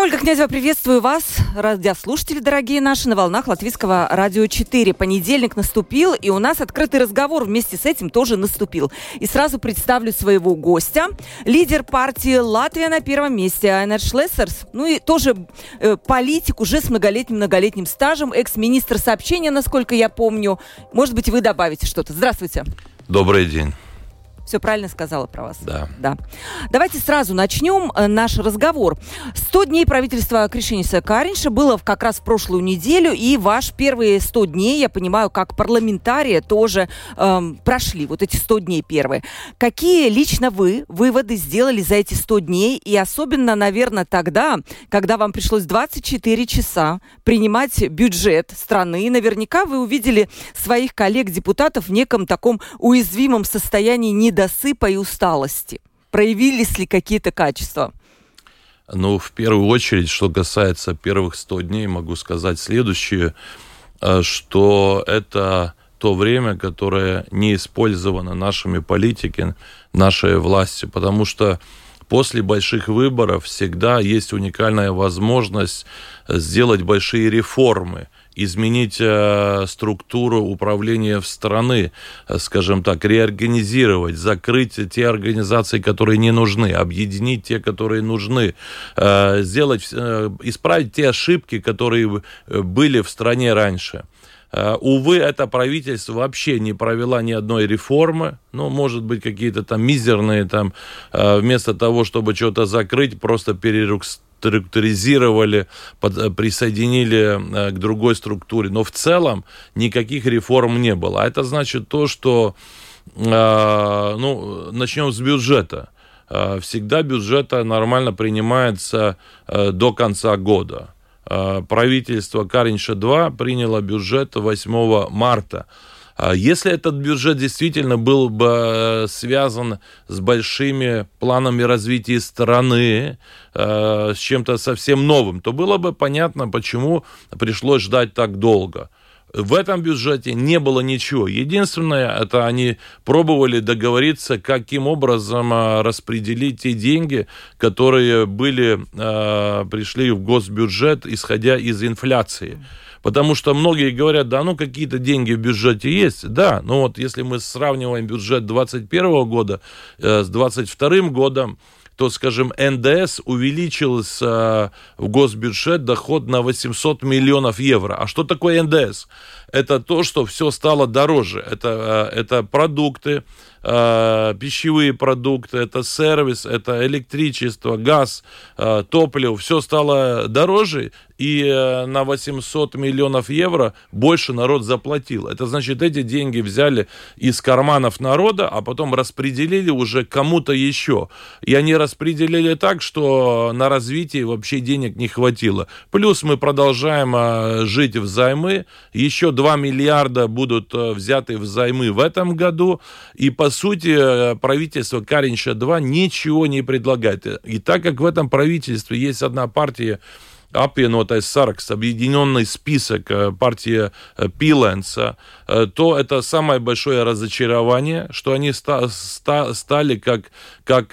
Я, Ольга Князева, приветствую вас, радиослушатели дорогие наши, на волнах Латвийского радио 4. Понедельник наступил, и у нас открытый разговор вместе с этим тоже наступил. И сразу представлю своего гостя. Лидер партии «Латвия» на первом месте, Айнер Шлессерс. Ну и тоже э, политик уже с многолетним-многолетним стажем, экс-министр сообщения, насколько я помню. Может быть, вы добавите что-то. Здравствуйте. Добрый день. Все правильно сказала про вас. Да. да. Давайте сразу начнем э, наш разговор. 100 дней правительства Кришиниса Каринша было как раз в прошлую неделю, и ваш первые 100 дней, я понимаю, как парламентария тоже эм, прошли, вот эти 100 дней первые. Какие лично вы выводы сделали за эти 100 дней, и особенно, наверное, тогда, когда вам пришлось 24 часа принимать бюджет страны, наверняка вы увидели своих коллег-депутатов в неком таком уязвимом состоянии недовольства недосыпа и усталости? Проявились ли какие-то качества? Ну, в первую очередь, что касается первых 100 дней, могу сказать следующее, э, что это то время, которое не использовано нашими политиками, нашей властью, потому что после больших выборов всегда есть уникальная возможность сделать большие реформы – изменить э, структуру управления в страны, э, скажем так, реорганизировать, закрыть те организации, которые не нужны, объединить те, которые нужны, э, сделать, исправить те ошибки, которые были в стране раньше. Увы, это правительство вообще не провела ни одной реформы. Ну, может быть, какие-то там мизерные, там, вместо того, чтобы что-то закрыть, просто перерекструктурировать структуризировали, под, э, присоединили э, к другой структуре. Но в целом никаких реформ не было. А это значит то, что э, ну, начнем с бюджета. Всегда бюджета нормально принимается до конца года. Правительство Каринша-2 приняло бюджет 8 марта. А если этот бюджет действительно был бы э, связан с большими планами развития страны, э, с чем-то совсем новым, то было бы понятно, почему пришлось ждать так долго. В этом бюджете не было ничего. Единственное, это они пробовали договориться, каким образом э, распределить те деньги, которые были, пришли в госбюджет, исходя из инфляции. Потому что многие говорят, да, ну какие-то деньги в бюджете есть. Да, но вот если мы сравниваем бюджет 2021 года э, с 2022 годом, то, скажем, НДС увеличился в госбюджет доход на 800 миллионов евро. А что такое НДС? Это то, что все стало дороже. Это, э, это продукты, э, пищевые продукты, это сервис, это электричество, газ, э, топливо. Все стало дороже, и э, на 800 миллионов евро больше народ заплатил. Это значит, эти деньги взяли из карманов народа, а потом распределили уже кому-то еще. И они распределили так, что на развитие вообще денег не хватило. Плюс мы продолжаем э, жить взаймы. Еще 2 миллиарда будут э, взяты взаймы в этом году. И, по сути, правительство Каринша-2 ничего не предлагает. И так как в этом правительстве есть одна партия, apvienotais saraksts, объединенный список э, партии э, Пиленса, э, то это самое большое разочарование, что они ста ста стали как, как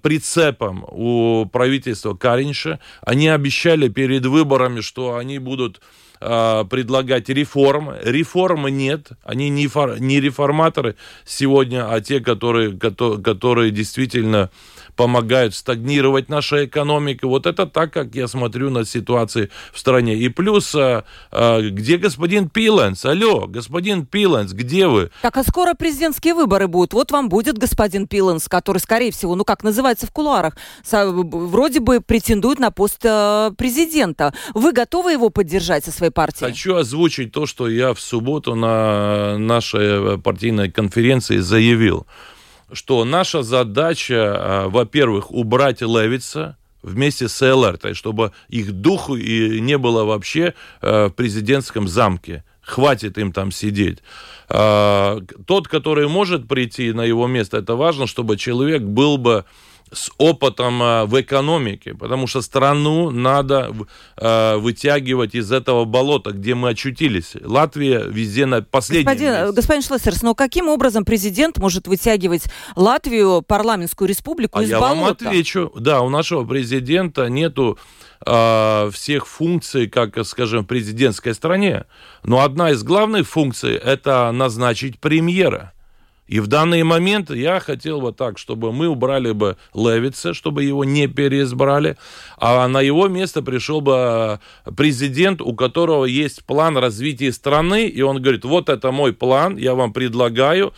прицепом у правительства Каринша. Они обещали перед выборами, что они будут предлагать реформы. Реформы нет. Они не, фор, не реформаторы сегодня, а те, которые, которые действительно помогают стагнировать наша экономика. Вот это так, как я смотрю на ситуацию в стране. И плюс, а, а, где господин Пиленс? Алло, господин Пиленс, где вы? Так, а скоро президентские выборы будут. Вот вам будет господин Пиленс, который, скорее всего, ну как называется в кулуарах, вроде бы претендует на пост э, президента. Вы готовы его поддержать со своей партией? Хочу озвучить то, что я в субботу на нашей партийной конференции заявил что наша задача, а, во-первых, убрать Левица, вместе с ЛРТ, чтобы их духу и не было вообще а, в президентском замке. Хватит им там сидеть. А, тот, который может прийти на его место, это важно, чтобы человек был бы с опытом э, в экономике, потому что страну надо э, вытягивать из этого болота, где мы очутились. Латвия везде на последнем господин, месте. Господин Шлессерс, но каким образом президент может вытягивать Латвию, парламентскую республику, а из я болота? вам отвечу. Да, у нашего президента нету э, всех функций, как, скажем, в президентской стране. Но одна из главных функций – это назначить премьера. И в данный момент я хотел бы так, чтобы мы убрали бы Левица, чтобы его не переизбрали, а на его место пришел бы президент, у которого есть план развития страны, и он говорит, вот это мой план, я вам предлагаю,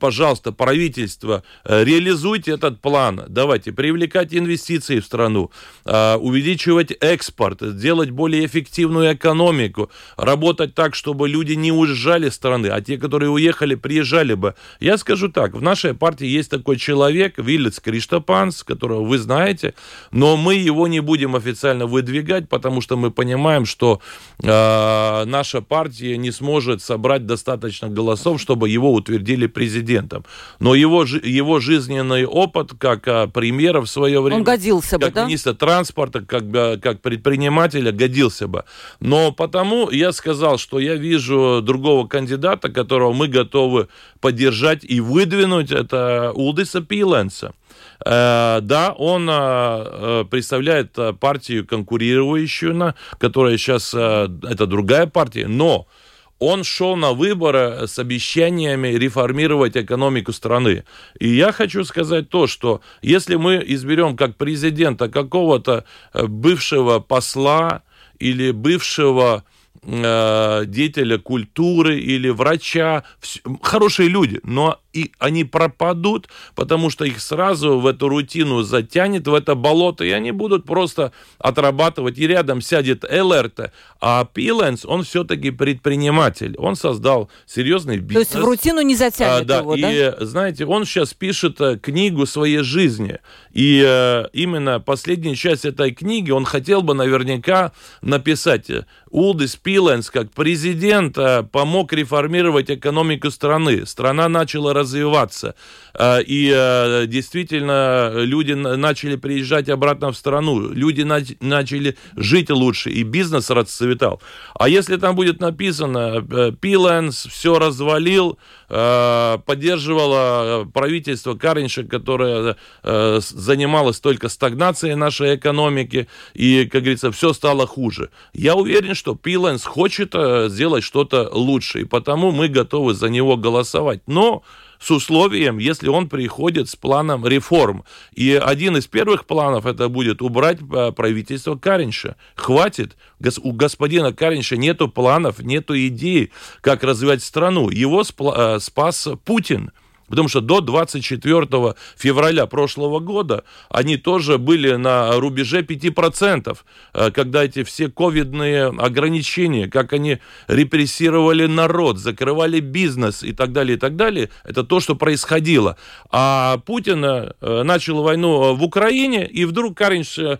пожалуйста, правительство, э, реализуйте этот план. Давайте привлекать инвестиции в страну, э, увеличивать экспорт, сделать более эффективную экономику, работать так, чтобы люди не уезжали из страны, а те, которые уехали, приезжали бы. Я скажу так, в нашей партии есть такой человек, Виллец Криштопанс, которого вы знаете, но мы его не будем официально выдвигать, потому что мы понимаем, что э, наша партия не сможет собрать достаточно голосов, чтобы его утвердили президентом. Но его, его жизненный опыт как а, премьера в свое время... Он годился бы, да? министра транспорта, как, как предпринимателя годился бы. Но потому я сказал, что я вижу другого кандидата, которого мы готовы поддержать и выдвинуть, это Улдиса Пиленса. Э, да, он э, представляет партию конкурирующую, на, которая сейчас, э, это другая партия, но он шел на выборы с обещаниями реформировать экономику страны. И я хочу сказать то, что если мы изберем как президента какого-то э, бывшего посла или бывшего э, деятеля культуры или врача, хорошие люди, но и они пропадут, потому что их сразу в эту рутину затянет, в это болото, и они будут просто отрабатывать, и рядом сядет ЛРТ, а Пиленс, он все-таки предприниматель, он создал серьезный бизнес. То есть в рутину не затянет а, да, его, да? И, знаете, он сейчас пишет э, книгу своей жизни, и э, именно последняя часть этой книги он хотел бы наверняка написать. Улдис Пиленс, как президент, э, помог реформировать экономику страны. Страна начала развиваться. Э, и э, действительно люди начали приезжать обратно в страну. Люди начали жить лучше, и бизнес расцветал. А если там будет написано, Пиленс все развалил, поддерживало правительство Каринша, которое занималось только стагнацией нашей экономики, и, как говорится, все стало хуже. Я уверен, что Пиленс хочет сделать что-то лучше, и потому мы готовы за него голосовать. Но с условием, если он приходит с планом реформ. И один из первых планов это будет убрать э, правительство Каринша. Хватит. У господина Каринша нету планов, нету идей, как развивать страну. Его э, спас Путин. Потому что до 24 февраля прошлого года они тоже были на рубеже 5%, э, когда эти все ковидные ограничения, как они репрессировали народ, закрывали бизнес и так далее, и так далее, это то, что происходило. А Путин э, начал войну в Украине, и вдруг Каринч э,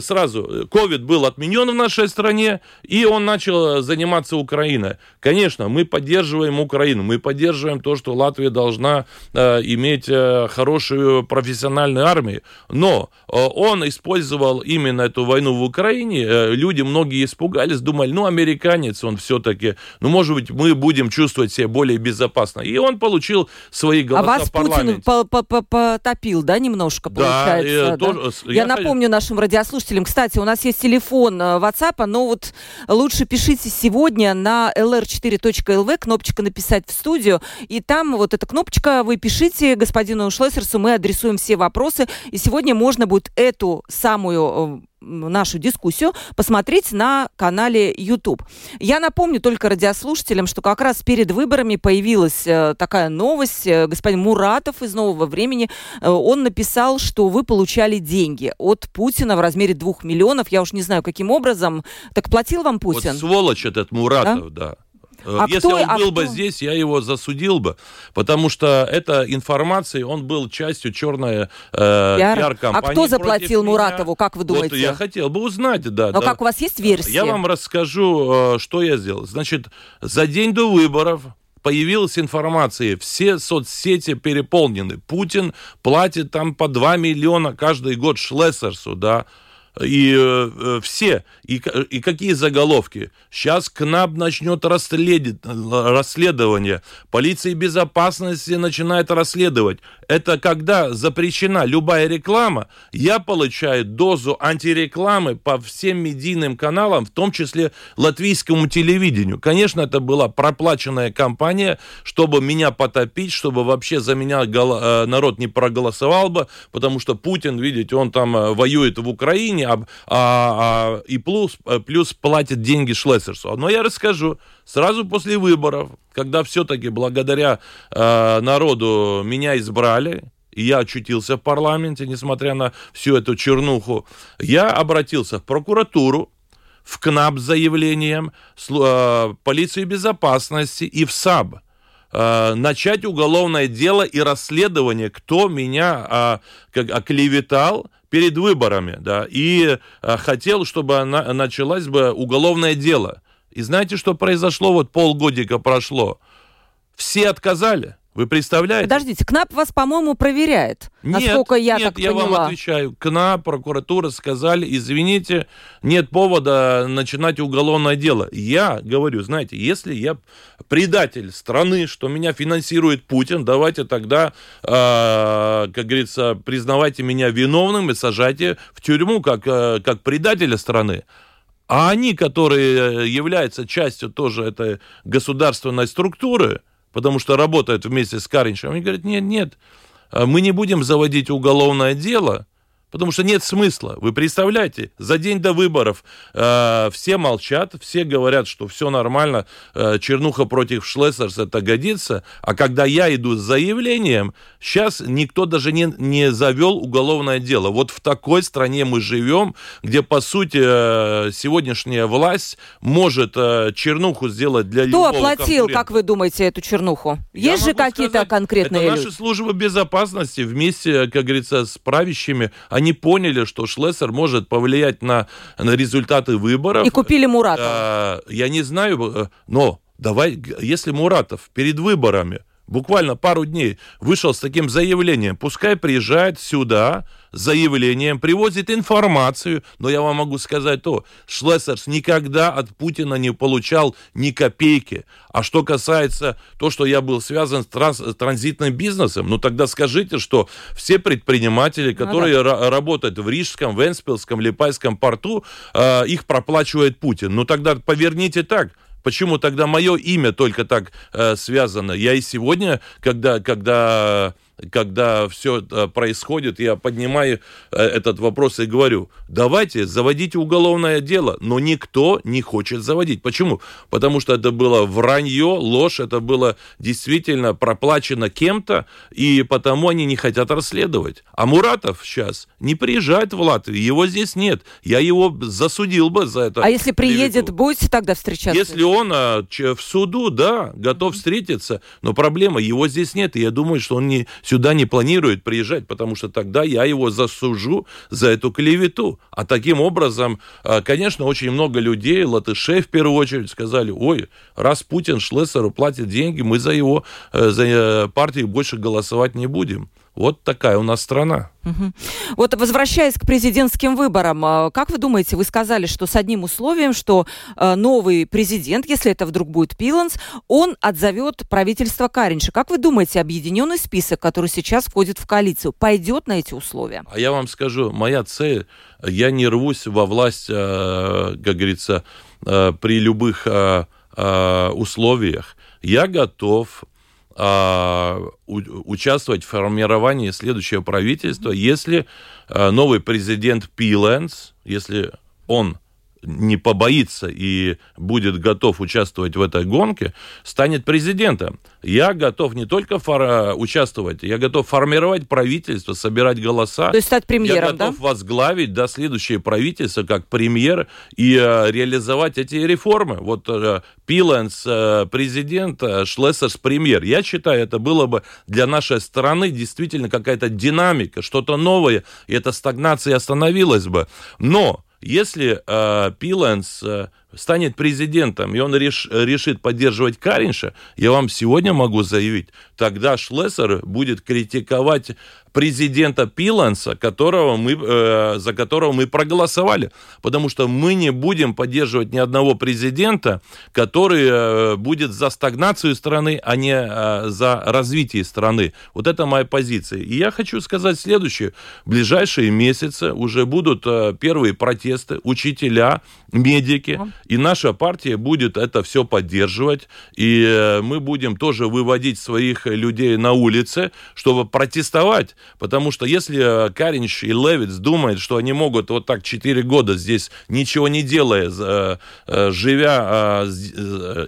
сразу, ковид был отменен в нашей стране, и он начал заниматься Украиной. Конечно, мы поддерживаем Украину, мы поддерживаем то, что Латвия должна Э, иметь э, хорошую профессиональную армию. Но э, он использовал именно эту войну в Украине. Люди многие испугались, думали, ну, американец он все-таки, ну, может быть, мы будем чувствовать себя более безопасно. И он получил свои голоса а вас. Путин потопил, да, немножко, получается? Да, да? Тоже, я, я напомню нашим радиослушателям, кстати, у нас есть телефон WhatsApp, но вот лучше пишите сегодня на lr4.lv, кнопочка «Написать в студию», и там вот эта кнопочка вы пишите господину Шлессерсу, мы адресуем все вопросы. И сегодня можно будет эту самую э, нашу дискуссию посмотреть на канале YouTube. Я напомню только радиослушателям, что как раз перед выборами появилась э, такая новость. Э, господин Муратов из «Нового времени», он написал, что вы получали деньги от Путина в размере двух миллионов. Я уж не знаю, каким образом. Так платил вам Путин? Вот сволочь этот Муратов, да. да. А Если кто, он а был а бы кто? здесь, я его засудил бы, потому что эта информация, он был частью черной э, пиар-компании. А кто заплатил Муратову, как вы думаете? Вот я хотел бы узнать, да. Но да. как у вас есть версия? Я вам расскажу, э, что я сделал. Значит, за день до выборов появилась информация, все соцсети переполнены. Путин платит там по 2 миллиона каждый год Шлессерсу, да, и э, э, все, и, и какие заголовки. Сейчас КНАП начнет расследить, расследование, полиция безопасности начинает расследовать. Это когда запрещена любая реклама, я получаю дозу антирекламы по всем медийным каналам, в том числе латвийскому телевидению. Конечно, это была проплаченная кампания, чтобы меня потопить, чтобы вообще за меня э, народ не проголосовал бы, потому что Путин, видите, он там э, воюет в Украине, а, а, и плюс, э, плюс платит деньги Шлессерсу. Но я расскажу. Сразу после выборов, когда все-таки благодаря э, народу меня избрали, и я очутился в парламенте, несмотря на всю эту чернуху, я обратился в прокуратуру, в КНАП с заявлением, э, полицию безопасности и в САБ э, начать уголовное дело и расследование, кто меня э, как, оклеветал, перед выборами, да, и а, хотел, чтобы она, началось бы уголовное дело. И знаете, что произошло? Вот полгодика прошло. Все отказали. Вы представляете? Подождите, КНАП вас, по-моему, проверяет, нет, насколько я нет, так я поняла. вам отвечаю. КНАП, прокуратура сказали, извините, нет повода начинать уголовное дело. Я говорю, знаете, если я предатель страны, что меня финансирует Путин, давайте тогда, э, как говорится, признавайте меня виновным и сажайте в тюрьму как, э, как предателя страны. А они, которые являются частью тоже этой государственной структуры, потому что работают вместе с Каринчем. Они говорят, нет, нет, а мы не будем заводить уголовное дело, Потому что нет смысла. Вы представляете, за день до выборов э, все молчат, все говорят, что все нормально, э, чернуха против Шлессерс это годится. А когда я иду с заявлением, сейчас никто даже не, не завел уголовное дело. Вот в такой стране мы живем, где, по сути, э, сегодняшняя власть может э, чернуху сделать для Кто оплатил, как вы думаете, эту чернуху? Я Есть же какие-то конкретные это люди? наши службы безопасности вместе, как говорится, с правящими они поняли, что Шлессер может повлиять на, на результаты выборов. И купили Муратова. Э, я не знаю, э, но давай, если Муратов перед выборами буквально пару дней вышел с таким заявлением, пускай приезжает сюда с заявлением, привозит информацию, но я вам могу сказать то, Шлессерс никогда от Путина не получал ни копейки. А что касается то, что я был связан с транс, транзитным бизнесом, ну тогда скажите, что все предприниматели, которые ну, да. работают в Рижском, Венспилском, Липайском порту, э, их проплачивает Путин. Ну тогда поверните так, Почему тогда мое имя только так э, связано? Я и сегодня, когда, когда когда все э, происходит, я поднимаю э, этот вопрос и говорю, давайте заводите уголовное дело, но никто не хочет заводить. Почему? Потому что это было вранье, ложь, это было действительно проплачено кем-то, и потому они не хотят расследовать. А Муратов сейчас не приезжает в Латвию, его здесь нет. Я его засудил бы за это. А если приедет, будете тогда встречаться? Если он а, в суду, да, готов встретиться, но проблема, его здесь нет, и я думаю, что он не сюда не планирует приезжать, потому что тогда я его засужу за эту клевету. А таким образом, а, конечно, очень много людей, латышей в первую очередь, сказали, ой, раз Путин Шлессеру платит деньги, мы за его, э, за э, партию больше голосовать не будем. Вот такая у нас страна. Угу. Вот возвращаясь к президентским выборам, а, как вы думаете, вы сказали, что с одним условием, что а, новый президент, если это вдруг будет Пиланс, он отзовет правительство Каринша. Как вы думаете, объединенный список, который сейчас входит в коалицию, пойдет на эти условия? А я вам скажу, моя цель, я не рвусь во власть, а, как говорится, при любых условиях. Я готов а, участвовать в формировании следующего правительства, если а, новый президент Пиленс, если он не побоится и будет готов участвовать в этой гонке, станет президентом. Я готов не только фор- участвовать, я готов формировать правительство, собирать голоса. То есть стать премьером, Я готов да? возглавить до следующее правительство как премьер и э, реализовать эти реформы. Вот э, Пиленс э, президент, э, Шлессерс премьер. Я считаю, это было бы для нашей страны действительно какая-то динамика, что-то новое, и эта стагнация остановилась бы. Но если э, Пиленс э, станет президентом, и он реш, решит поддерживать Каринша, я вам сегодня могу заявить, тогда Шлессер будет критиковать президента Пиланса, которого мы, э, за которого мы проголосовали. Потому что мы не будем поддерживать ни одного президента, который э, будет за стагнацию страны, а не э, за развитие страны. Вот это моя позиция. И я хочу сказать следующее. В ближайшие месяцы уже будут э, первые протесты, учителя, медики. И наша партия будет это все поддерживать. И э, мы будем тоже выводить своих людей на улицы, чтобы протестовать. Потому что если э, Каринч и Левиц думают, что они могут вот так 4 года здесь ничего не делая, э, живя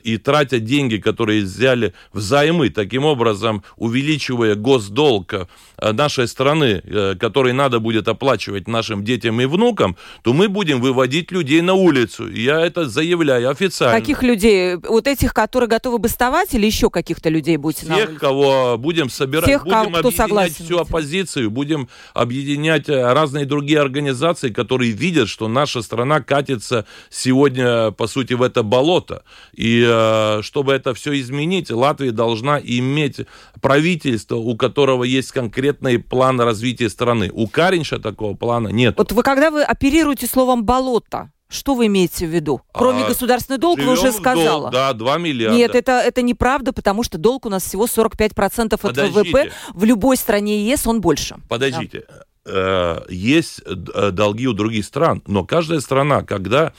и тратя деньги, которые взяли взаймы, таким образом увеличивая госдолг нашей страны, который надо будет оплачивать нашим детям и внукам, то мы будем выводить людей на улицу. Я это заявляю официально. Каких людей? Вот этих, которые готовы бастовать, или еще каких-то людей будете Всех, на улице? кого будем собирать, Всех, будем кто объединять согласен всю оппозицию, будем объединять разные другие организации, которые видят, что наша страна катится сегодня, по сути, в это болото. И чтобы это все изменить, Латвия должна иметь правительство, у которого есть конкретный план развития страны. У Каринша такого плана нет. Вот вы когда вы оперируете словом «болото», что вы имеете в виду? Кроме а, государственный долг, вы уже сказала. Долг, да, 2 миллиарда. Нет, это, это неправда, потому что долг у нас всего 45% от Подождите. ВВП. В любой стране ЕС он больше. Подождите. Да есть долги у других стран, но каждая страна, когда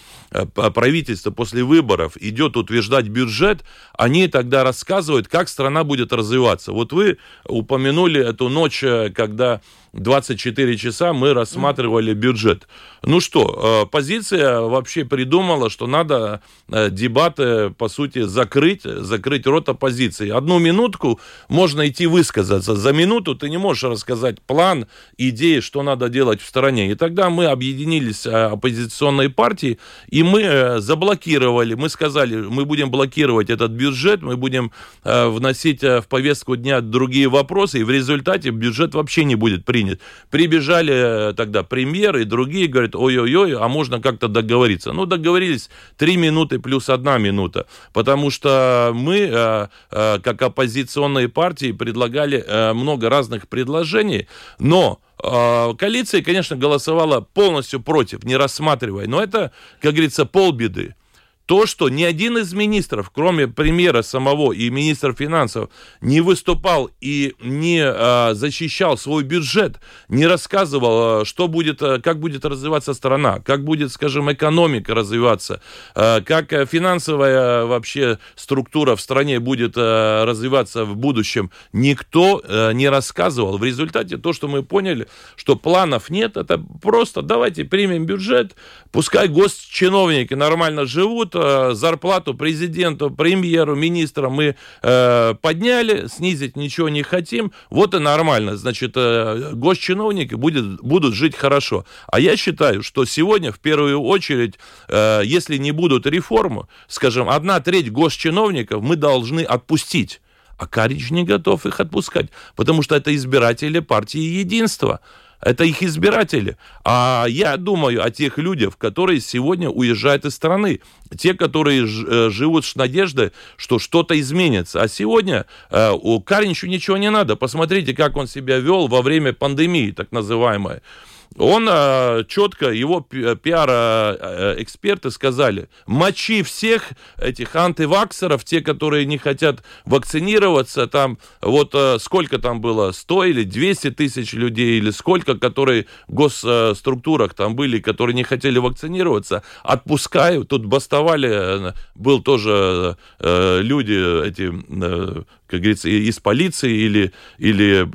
правительство после выборов идет утверждать бюджет, они тогда рассказывают, как страна будет развиваться. Вот вы упомянули эту ночь, когда 24 часа мы рассматривали бюджет. Ну что, позиция вообще придумала, что надо дебаты, по сути, закрыть, закрыть рот оппозиции. Одну минутку можно идти высказаться. За минуту ты не можешь рассказать план, идеи, что надо делать в стране. И тогда мы объединились, оппозиционные партии, и мы заблокировали, мы сказали, мы будем блокировать этот бюджет, мы будем вносить в повестку дня другие вопросы, и в результате бюджет вообще не будет принят принят. Прибежали тогда премьеры и другие, говорят, ой-ой-ой, а можно как-то договориться. Ну, договорились три минуты плюс одна минута, потому что мы, как оппозиционные партии, предлагали много разных предложений, но Коалиция, конечно, голосовала полностью против, не рассматривая. Но это, как говорится, полбеды то, что ни один из министров, кроме премьера самого и министра финансов, не выступал и не а, защищал свой бюджет, не рассказывал, а, что будет, а, как будет развиваться страна, как будет, скажем, экономика развиваться, а, как финансовая вообще структура в стране будет а, развиваться в будущем, никто а, не рассказывал. В результате то, что мы поняли, что планов нет, это просто давайте примем бюджет, пускай госчиновники нормально живут, Э, зарплату президенту, премьеру, министрам мы э, подняли, снизить ничего не хотим, вот и нормально. Значит, э, госчиновники будет, будут жить хорошо. А я считаю, что сегодня в первую очередь, если не будут реформы, скажем, одна треть госчиновников мы должны отпустить. А Карич не готов их отпускать, потому что это избиратели партии единства. Это их избиратели. А я думаю о тех людях, которые сегодня уезжают из страны. Те, которые э, живут с надеждой, что что-то изменится. А сегодня э, у Каринчу ничего не надо. Посмотрите, как он себя вел во время пандемии, так называемой он а, четко, его пиар-эксперты сказали, мочи всех этих антиваксеров, те, которые не хотят вакцинироваться, там вот а, сколько там было, 100 или 200 тысяч людей, или сколько, которые в госструктурах там были, которые не хотели вакцинироваться, отпускаю. Тут бастовали, был тоже э, люди, эти, э, как говорится, из полиции или, или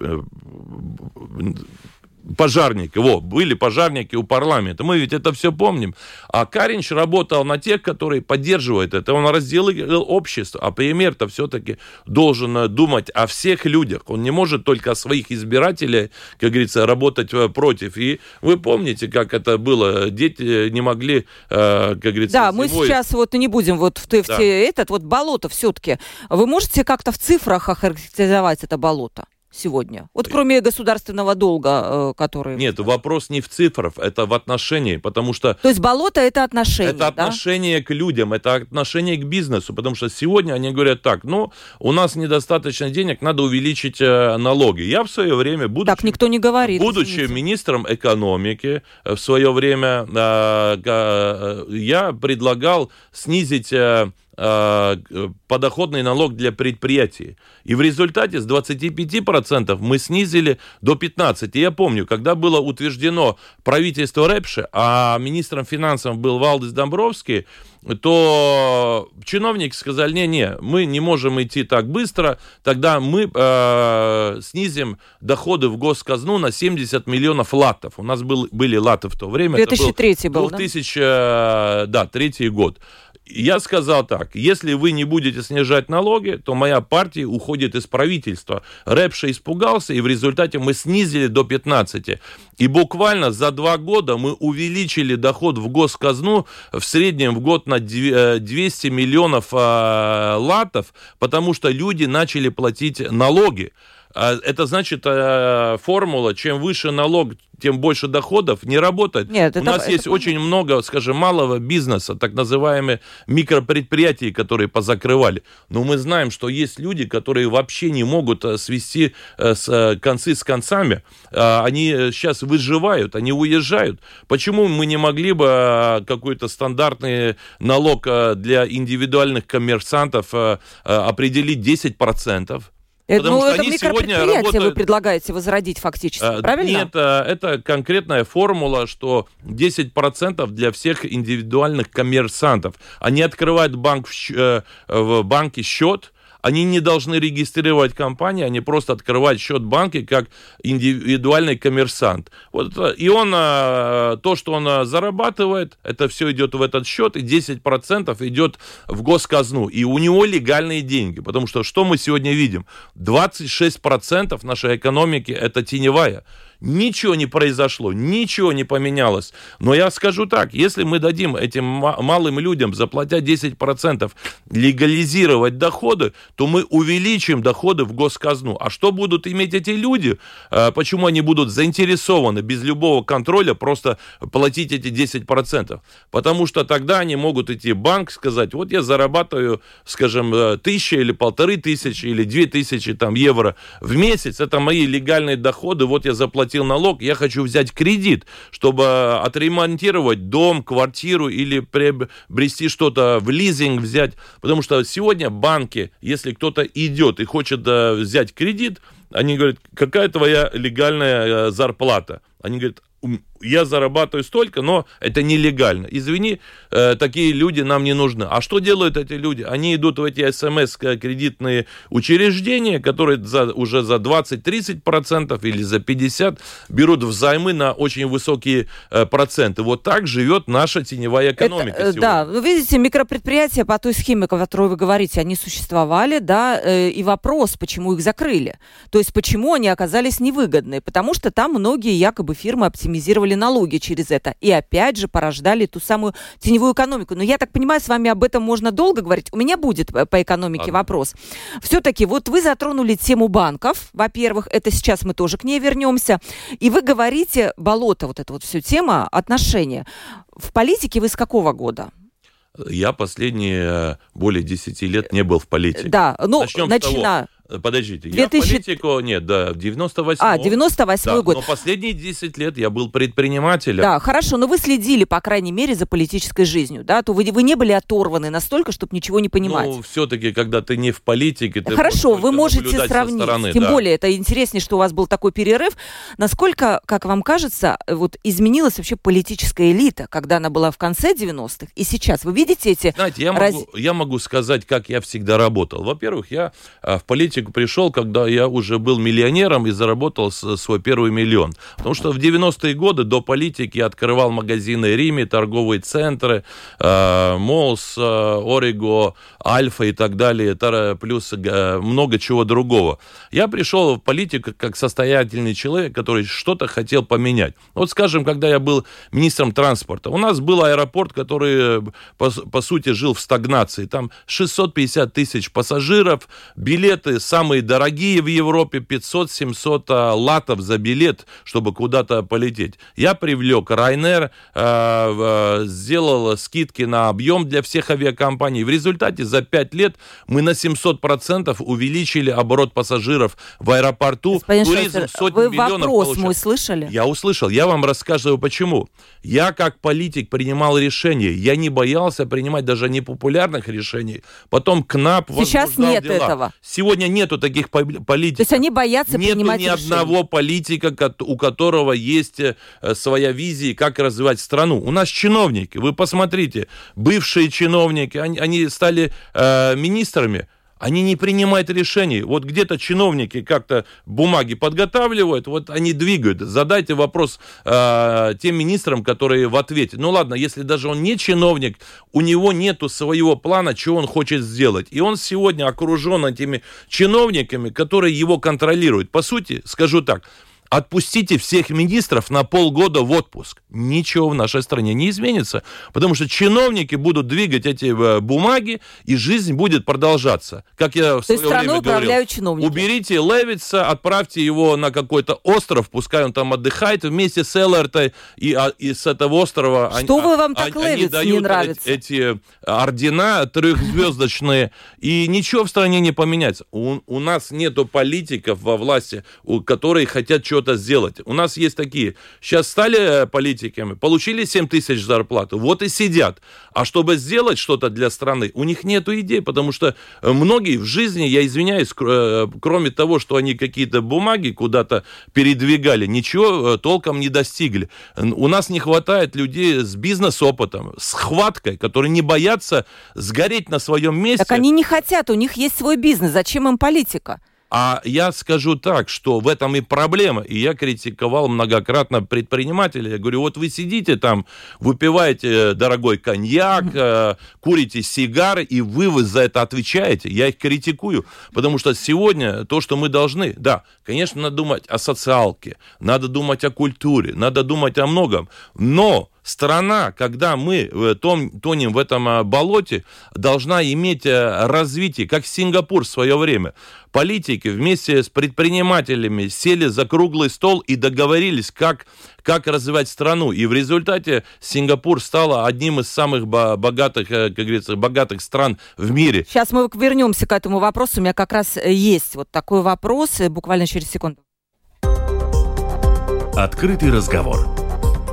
пожарники, во, были пожарники у парламента, мы ведь это все помним. А Каринч работал на тех, которые поддерживают это, он разделил общество, а премьер-то все-таки должен э, думать о всех людях, он не может только о своих избирателей, как говорится, работать э, против. И вы помните, как это было, дети не могли, э, как говорится, Да, зимой... мы сейчас вот не будем вот в, в да. этот вот болото все-таки. Вы можете как-то в цифрах охарактеризовать это болото? Сегодня? Вот кроме государственного долга, э, который... Нет, вопрос не в цифрах, это в отношении, потому что... То есть болото это отношение, Это отношение да? к людям, это отношение к бизнесу, потому что сегодня они говорят так, ну, у нас недостаточно денег, надо увеличить э, налоги. Я в свое время, будучи... Так никто не говорит. Будучи извините. министром экономики э, в свое время, я предлагал снизить Э, подоходный налог для предприятий. И в результате с 25% мы снизили до 15%. И я помню, когда было утверждено правительство Репше, а министром финансов был Валдис Домбровский, то чиновники сказали, не-не, мы не можем идти так быстро, тогда мы э, снизим доходы в госказну на 70 миллионов латов. У нас был, были латы в то время. 2003 был, был 2000, да? Э, да, третий год я сказал так, если вы не будете снижать налоги, то моя партия уходит из правительства. Рэпша испугался, и в результате мы снизили до 15. И буквально за два года мы увеличили доход в госказну в среднем в год на 200 э, миллионов э, латов, потому что люди начали платить налоги. А это значит э, формула, чем выше налог, тем больше доходов, не работает. Нет, У это, нас это, есть это... очень много, скажем, малого бизнеса, так называемые микропредприятия, которые позакрывали. Но мы знаем, что есть люди, которые вообще не могут э, свести э, с, концы с концами. А, они сейчас выживают, они уезжают. Почему мы не могли бы какой-то стандартный налог для индивидуальных коммерсантов определить 10%? Это, Потому ну, что это они сегодня работают... вы предлагаете возродить фактически, а, правильно? Нет, э, это конкретная формула, что 10% для всех индивидуальных коммерсантов. Они открывают банк в, э, в банке счет, они не должны регистрировать компании, они просто открывают счет в банке как индивидуальный коммерсант. Вот, и он, э, то, что он э, зарабатывает, это все идет в этот счет, и 10% идет в госказну. И у него легальные деньги, потому что что мы сегодня видим? 26% нашей экономики это теневая. Ничего не произошло, ничего не поменялось. Но я скажу так, если мы дадим этим малым людям, заплатя 10%, легализировать доходы, то мы увеличим доходы в госказну. А что будут иметь эти люди? А, почему они будут заинтересованы без любого контроля просто платить эти 10%? Потому что тогда они могут идти в банк, сказать, вот я зарабатываю, скажем, э, тысяча или полторы тысячи или две тысячи там евро в месяц, это мои легальные доходы, вот я заплатил заплатил налог, я хочу взять кредит, чтобы отремонтировать дом, квартиру или приобрести что-то в лизинг взять. Потому что сегодня банки, если кто-то идет и хочет э, взять кредит, они говорят, какая твоя легальная э, зарплата? Они говорят, я зарабатываю столько, но это нелегально. Извини, э, такие люди нам не нужны. А что делают эти люди? Они идут в эти СМС-кредитные учреждения, которые за, уже за 20-30% или за 50% берут взаймы на очень высокие э, проценты. Вот так живет наша теневая экономика это, сегодня. Да, вы видите, микропредприятия по той схеме, о которой вы говорите, они существовали, да, э, и вопрос, почему их закрыли. То есть, почему они оказались невыгодны? Потому что там многие якобы фирмы оптимизировали оплачивали налоги через это. И опять же порождали ту самую теневую экономику. Но я так понимаю, с вами об этом можно долго говорить. У меня будет по экономике Ладно. вопрос. Все-таки вот вы затронули тему банков. Во-первых, это сейчас мы тоже к ней вернемся. И вы говорите, болото, вот эта вот все тема, отношения. В политике вы с какого года? Я последние более 10 лет не был в политике. Да, ну, Начнем начина... Э, подождите, 2000... я политику, нет, да, 98 А, 98 да, год. Но последние 10 лет я был предпринимателем. Да, хорошо, но вы следили, по крайней мере, за политической жизнью, да? То вы, вы не были оторваны настолько, чтобы ничего не понимать. Ну, все-таки, когда ты не в политике, ты Хорошо, вы можете сравнить. Стороны, Тем да. более, это интереснее, что у вас был такой перерыв. Насколько, как вам кажется, вот изменилась вообще политическая элита, когда она была в конце 90-х и сейчас? Вы видите эти... Знаете, я могу, раз... я могу сказать, как я всегда работал. Во-первых, я а, в политике политику пришел, когда я уже был миллионером и заработал свой первый миллион. Потому что в 90-е годы до политики я открывал магазины Риме, торговые центры, э, Молс, э, Ориго, Альфа и так далее, плюс э, много чего другого. Я пришел в политику как состоятельный человек, который что-то хотел поменять. Вот, скажем, когда я был министром транспорта, у нас был аэропорт, который, по, по сути, жил в стагнации. Там 650 тысяч пассажиров, билеты самые дорогие в Европе, 500-700 а, латов за билет, чтобы куда-то полететь. Я привлек Райнер, э, сделал скидки на объем для всех авиакомпаний. В результате за 5 лет мы на 700% увеличили оборот пассажиров в аэропорту. Господин Туризм сотни вы миллионов вопрос получил. мой слышали? Я услышал. Я вам рассказываю, почему. Я как политик принимал решения. Я не боялся принимать даже непопулярных решений. Потом КНАП Сейчас нет дела. этого. Сегодня нету таких политиков. То есть они боятся Нету принимать ни решения. одного политика, у которого есть э, своя визия, как развивать страну. У нас чиновники, вы посмотрите, бывшие чиновники, они, они стали э, министрами, они не принимают решений. Вот где-то чиновники как-то бумаги подготавливают, вот они двигают. Задайте вопрос э, тем министрам, которые в ответе. Ну ладно, если даже он не чиновник, у него нету своего плана, чего он хочет сделать. И он сегодня окружен этими чиновниками, которые его контролируют. По сути, скажу так, Отпустите всех министров на полгода в отпуск. Ничего в нашей стране не изменится, потому что чиновники будут двигать эти э, бумаги, и жизнь будет продолжаться. Как я в То свое время говорил, чиновники. уберите Левица, отправьте его на какой-то остров, пускай он там отдыхает вместе с Эллартой, и, а, и с этого острова Что они, вы вам так они, они дают не нравится? Эти, эти ордена трехзвездочные, и ничего в стране не поменяется. У, у нас нету политиков во власти, у, которые хотят что что-то сделать. У нас есть такие, сейчас стали э, политиками, получили 7 тысяч зарплату, вот и сидят. А чтобы сделать что-то для страны, у них нет идей, потому что э, многие в жизни, я извиняюсь, э, кроме того, что они какие-то бумаги куда-то передвигали, ничего толком не достигли. У нас не хватает людей с бизнес-опытом, с хваткой, которые не боятся сгореть на своем месте. Так они не хотят, у них есть свой бизнес, зачем им политика? А я скажу так, что в этом и проблема. И я критиковал многократно предпринимателей. Я говорю, вот вы сидите там, выпиваете дорогой коньяк, э, курите сигары, и вы за это отвечаете. Я их критикую. Потому что сегодня то, что мы должны, да, конечно, надо думать о социалке, надо думать о культуре, надо думать о многом. Но страна, когда мы тонем в этом а, болоте, должна иметь э, развитие, как Сингапур в свое время. Политики вместе с предпринимателями сели за круглый стол и договорились, как, как развивать страну. И в результате Сингапур стала одним из самых богатых, э, как говорится, богатых стран в мире. Сейчас мы вернемся к этому вопросу. У меня как раз э, есть вот такой вопрос, буквально через секунду. Открытый разговор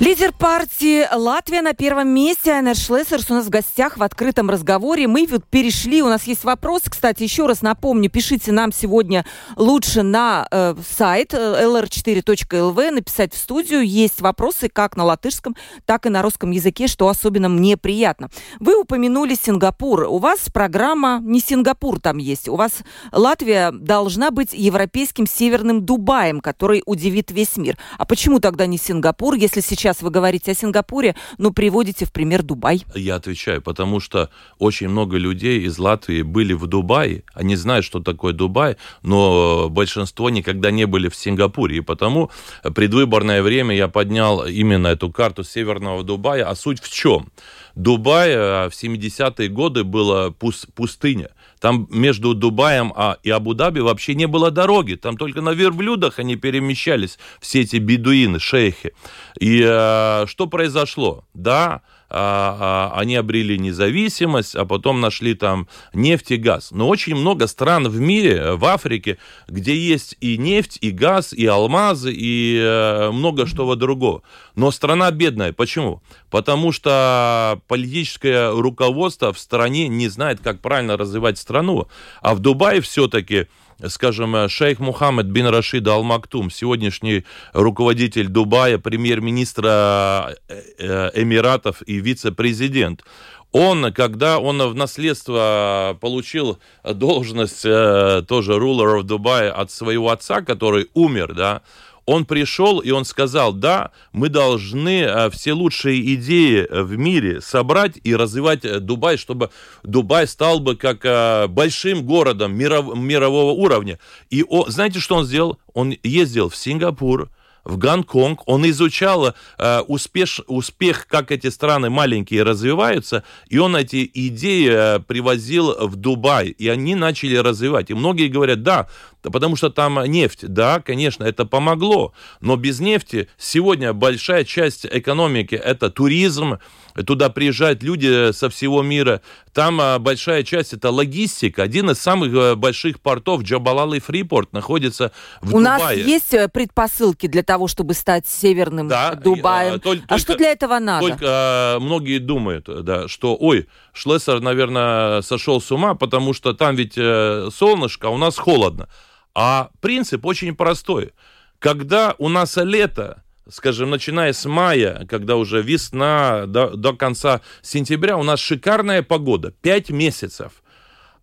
Лидер партии Латвия на первом месте. Айнер Шлессерс у нас в гостях в открытом разговоре. Мы вот перешли, у нас есть вопрос. Кстати, еще раз напомню, пишите нам сегодня лучше на э, сайт lr4.lv, э, написать в студию. Есть вопросы как на латышском, так и на русском языке, что особенно мне приятно. Вы упомянули Сингапур. У вас программа, не Сингапур там есть, у вас Латвия должна быть европейским северным Дубаем, который удивит весь мир. А почему тогда не Сингапур, если сейчас сейчас вы говорите о Сингапуре, но приводите в пример Дубай. Я отвечаю, потому что очень много людей из Латвии были в Дубае, они знают, что такое Дубай, но большинство никогда не были в Сингапуре, и потому предвыборное время я поднял именно эту карту Северного Дубая, а суть в чем? Дубай э, в 70-е годы была пустыня. Там между Дубаем а, и Абу-Даби вообще не было дороги. Там только на верблюдах они перемещались, все эти бедуины, шейхи. И а, что произошло? Да, они обрели независимость, а потом нашли там нефть и газ. Но очень много стран в мире, в Африке, где есть и нефть, и газ, и алмазы, и а, много что другого. Но страна бедная. Почему? Потому что политическое руководство в стране не знает, как правильно развивать страну. А в Дубае все-таки скажем, шейх Мухаммед бин Рашид Ал-Мактум, сегодняшний руководитель Дубая, премьер-министра Эмиратов и вице-президент, он, когда он в наследство получил должность тоже ruler of Dubai от своего отца, который умер, да, он пришел и он сказал, да, мы должны э, все лучшие идеи в мире собрать и развивать э, Дубай, чтобы Дубай стал бы как э, большим городом миров, мирового уровня. И о, знаете, что он сделал? Он ездил в Сингапур, в Гонконг, он изучал э, успеш, успех, как эти страны маленькие развиваются, и он эти идеи э, привозил в Дубай, и они начали развивать. И многие говорят, да, потому что там нефть. Да, конечно, это помогло, но без нефти сегодня большая часть экономики – это туризм, туда приезжают люди со всего мира. Там а, большая часть это логистика. Один из самых э, больших портов Джабалал и Фрипорт находится в У Дубае. нас есть э, предпосылки для того, чтобы стать северным Да, Дубаем. э, толь- а только- что для этого надо? Только э, многие думают, да, что, ой, Шлессер, наверное, сошел с ума, потому что там ведь э, солнышко, а у нас холодно. А принцип очень простой. Когда у нас лето, скажем, начиная с мая, когда уже весна, до, до конца сентября, у нас шикарная погода, 5 месяцев.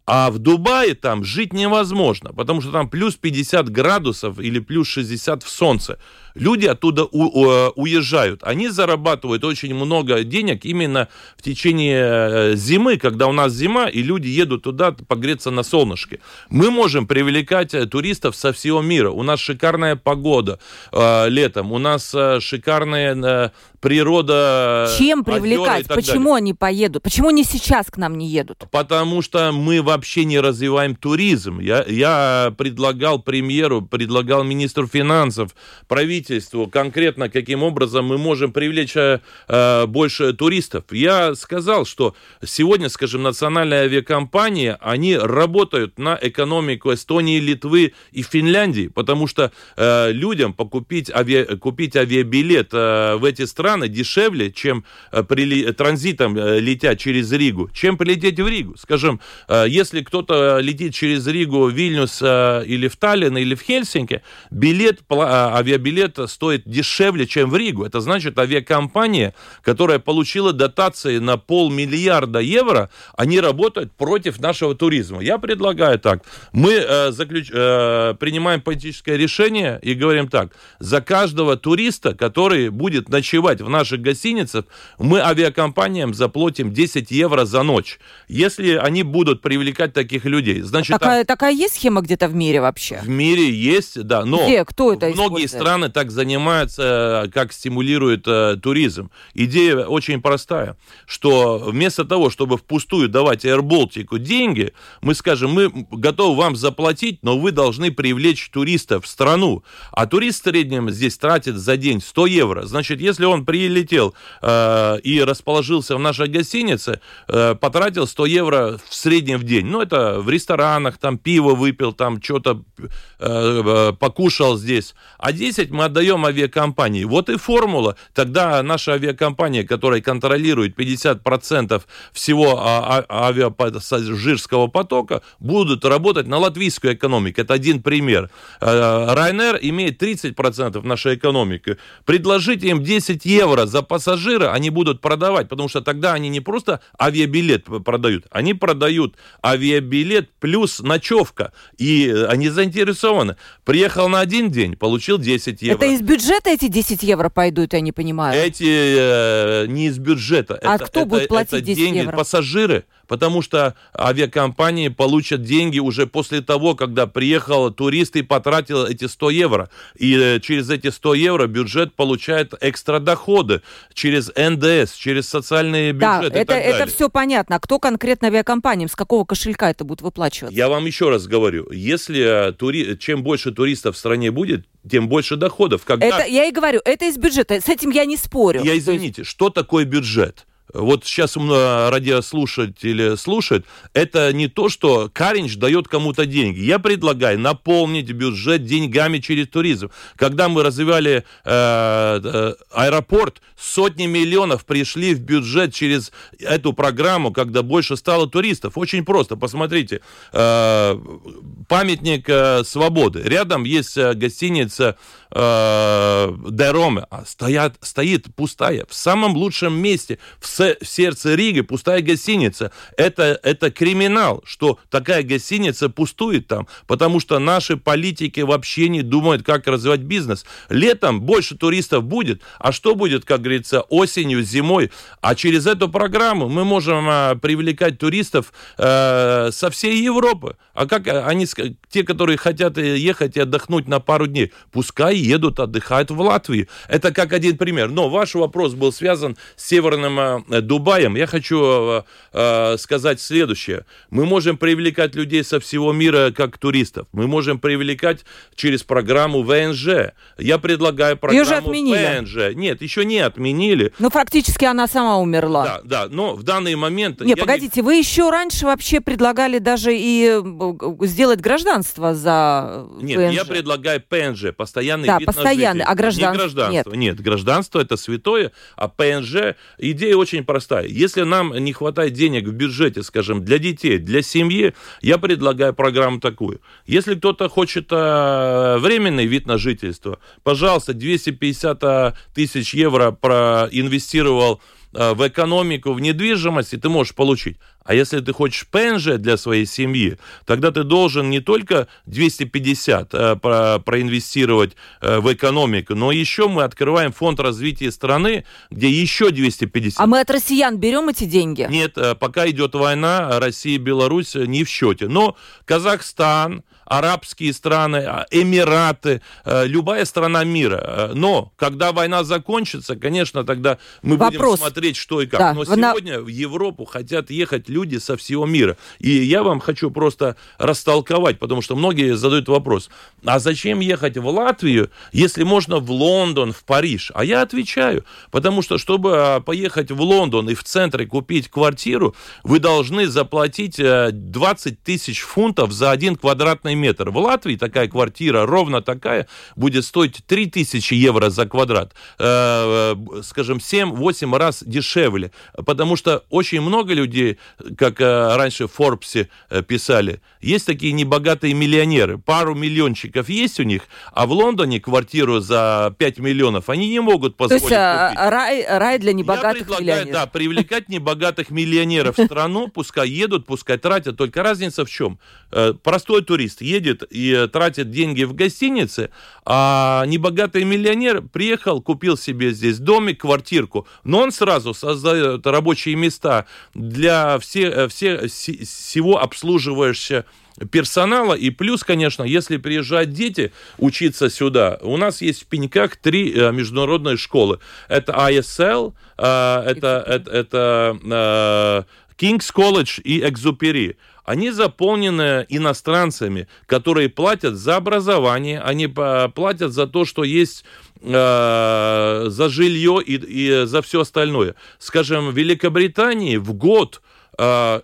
А в Дубае там жить невозможно, потому что там плюс 50 градусов или плюс 60 в солнце. Люди оттуда у- уезжают. Они зарабатывают очень много денег именно в течение э, зимы, когда у нас зима, и люди едут туда погреться на солнышке. Мы можем привлекать э, туристов со всего мира. У нас шикарная погода э, летом, у нас э, шикарная э, природа. Чем привлекать? Почему далее. они поедут? Почему они сейчас к нам не едут? Потому что мы вообще не развиваем туризм. Я, я предлагал премьеру, предлагал министру финансов, правительству конкретно, каким образом мы можем привлечь э, э, больше туристов. Я сказал, что сегодня, скажем, национальные авиакомпании, они работают на экономику Эстонии, Литвы и Финляндии, потому что э, людям покупить авиа, купить авиабилет э, в эти страны дешевле, чем э, прили- транзитом э, летя через Ригу, чем прилететь в Ригу. Скажем, э, если кто-то летит через Ригу, Вильнюс э, или в Таллин, или в Хельсинки, билет, э, авиабилет стоит дешевле, чем в Ригу. Это значит, авиакомпания, которая получила дотации на полмиллиарда евро, они работают против нашего туризма. Я предлагаю так. Мы э, заключ- э, принимаем политическое решение и говорим так. За каждого туриста, который будет ночевать в наших гостиницах, мы авиакомпаниям заплатим 10 евро за ночь. Если они будут привлекать таких людей, значит... а Такая, такая есть схема где-то в мире вообще? в мире есть, да, но Где? Кто это многие страны так занимаются, э, как стимулируют э, туризм. Идея очень простая, что вместо того, чтобы впустую давать Baltic деньги, мы скажем, мы готовы вам заплатить, но вы должны привлечь туристов в страну. А турист в среднем здесь тратит за день 100 евро. Значит, если он прилетел э, и расположился в нашей гостинице, э, потратил 100 евро в среднем в день. Ну, это в ресторанах, там пиво выпил, там что-то э, покушал здесь. А 10 мы отдаем авиакомпании. Вот и формула. Тогда наша авиакомпания, которая контролирует 50% всего а- а- авиапассажирского потока, будут работать на латвийскую экономику. Это один пример. Э, Ryanair имеет 30% нашей экономики. Предложите им 10 евро за пассажира, они будут продавать, потому что тогда они не просто авиабилет продают, они продают авиабилет плюс ночевка. И э, они заинтересованы. Приехал на один день, получил 10 евро. Это из бюджета эти 10 евро пойдут, я не понимаю. Эти э, не из бюджета. А это, кто это- будет платить это 10 деньги евро? пассажиры, потому что авиакомпании получат деньги уже после того, когда приехал турист и потратил эти 100 евро. И э, через эти 100 евро бюджет получает экстра доходы через НДС, через социальные Да, бюджеты и это, это все понятно. А кто конкретно авиакомпаниям, с какого кошелька это будет выплачиваться? Я вам еще раз говорю, если э, тури... чем больше туристов в стране будет, тем больше доходов. Когда... Это, я и говорю, это из бюджета. С этим я не спорю. Я извините, что такое бюджет? Вот сейчас радиослушатели слушают, это не то, что Каринч дает кому-то деньги. Я предлагаю наполнить бюджет деньгами через туризм. Когда мы развивали э, э, аэропорт, сотни миллионов пришли в бюджет через эту программу, когда больше стало туристов. Очень просто. Посмотрите, э, памятник э, свободы. Рядом есть э, гостиница э, а стоят, стоит пустая, в самом лучшем месте, в, в сердце Риги, пустая гостиница. Это, это криминал, что такая гостиница пустует там, потому что наши политики вообще не думают, как развивать бизнес. Летом больше туристов будет, а что будет, как говорится, осенью, зимой? А через эту программу мы можем э, привлекать туристов э, со всей Европы. А как они, те, которые хотят ехать и отдохнуть на пару дней, пускай едут, отдыхают в Латвию. Это как один пример. Но ваш вопрос был связан с Северным э, Дубаем. Я хочу э, э, сказать следующее. Мы можем привлекать людей со всего мира как туристов. Мы можем привлекать через программу ВНЖ. Я предлагаю программу Ее же отменили. ВНЖ. Нет, еще не отменили. Но фактически она сама умерла. Да, да. Но в данный момент... Не, погодите, не... вы еще раньше вообще предлагали даже и сделать гражданство за Нет, ПНЖ. я предлагаю ПНЖ, постоянный да, вид постоянный, а гражданство? Не гражданство, нет. нет. Гражданство это святое, а ПНЖ, идея очень простая. Если нам не хватает денег в бюджете, скажем, для детей, для семьи, я предлагаю программу такую. Если кто-то хочет э, временный вид на жительство, пожалуйста, 250 э, тысяч евро проинвестировал в экономику, в недвижимости ты можешь получить. А если ты хочешь ПНЖ для своей семьи, тогда ты должен не только 250 э, про, проинвестировать э, в экономику, но еще мы открываем фонд развития страны, где еще 250. А мы от россиян берем эти деньги? Нет, пока идет война, Россия и Беларусь не в счете. Но Казахстан, арабские страны, а, Эмираты, э, любая страна мира. Э, но когда война закончится, конечно, тогда мы Вопрос. будем смотреть, что и как. Да. Но сегодня в Европу хотят ехать люди со всего мира. И я вам хочу просто растолковать, потому что многие задают вопрос, а зачем ехать в Латвию, если можно в Лондон, в Париж? А я отвечаю, потому что, чтобы а, поехать в Лондон и в центре купить квартиру, вы должны заплатить 20 э, тысяч фунтов за один квадратный метр. В Латвии такая квартира, ровно такая, будет стоить 3000 евро за квадрат. Э, э, скажем, 7-8 раз дешевле. Потому что очень много людей, как э, раньше в Форбсе писали, есть такие небогатые миллионеры. Пару миллиончиков есть у них, а в Лондоне квартиру за 5 миллионов они не могут позволить То есть купить. Рай, рай для небогатых Я предлагаю, миллионеров. Да, привлекать небогатых миллионеров в страну, пускай едут, пускай тратят. Только разница в чем? Простой турист едет и тратит деньги в гостинице, а небогатый миллионер приехал, купил себе здесь домик, квартирку, но он сразу создает рабочие места для все, все, всего обслуживающего персонала. И плюс, конечно, если приезжают дети учиться сюда, у нас есть в Пеньках три э, международные школы. Это ISL, э, это, это, это э, King's College и Экзупери они заполнены иностранцами, которые платят за образование, они платят за то, что есть э, за жилье и, и за все остальное. Скажем, в Великобритании в год э,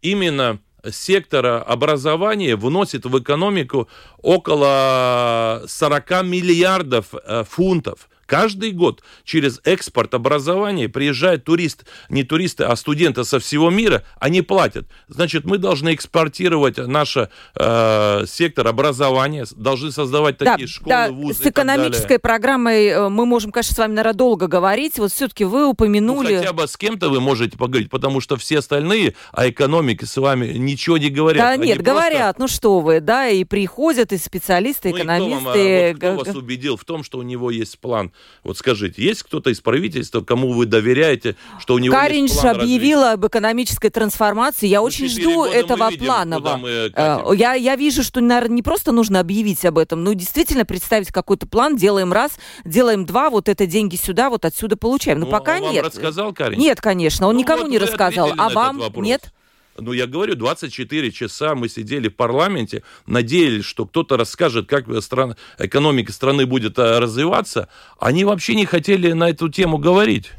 именно сектора образования вносит в экономику около 40 миллиардов э, фунтов. Каждый год через экспорт образования приезжают турист, не туристы, а студенты со всего мира, они платят. Значит, мы должны экспортировать наш э, сектор образования, должны создавать такие да, школы, да, вузы. С экономической программой э, мы можем, конечно, с вами, наверное, долго говорить. Вот все-таки вы упомянули... Ну, хотя бы с кем-то вы можете поговорить, потому что все остальные о экономике с вами ничего не говорят. Да нет, просто... говорят, ну что вы, да, и приходят и специалисты, ну, экономисты. И кто, вам, вот кто вас убедил в том, что у него есть план? Вот скажите, есть кто-то из правительства, кому вы доверяете, что у него Каринш есть план объявила развития? об экономической трансформации. Я ну, очень жду этого видим, планового. Э, я, я вижу, что, наверное, не просто нужно объявить об этом, но действительно представить какой-то план. Делаем раз, делаем два, вот это деньги сюда, вот отсюда получаем. Но ну, пока он нет. Рассказал, Карин? Нет, конечно, он ну, никому вот не рассказал. А вам нет? Ну, я говорю, 24 часа мы сидели в парламенте, надеялись, что кто-то расскажет, как страна, экономика страны будет э, развиваться. Они вообще не хотели на эту тему говорить.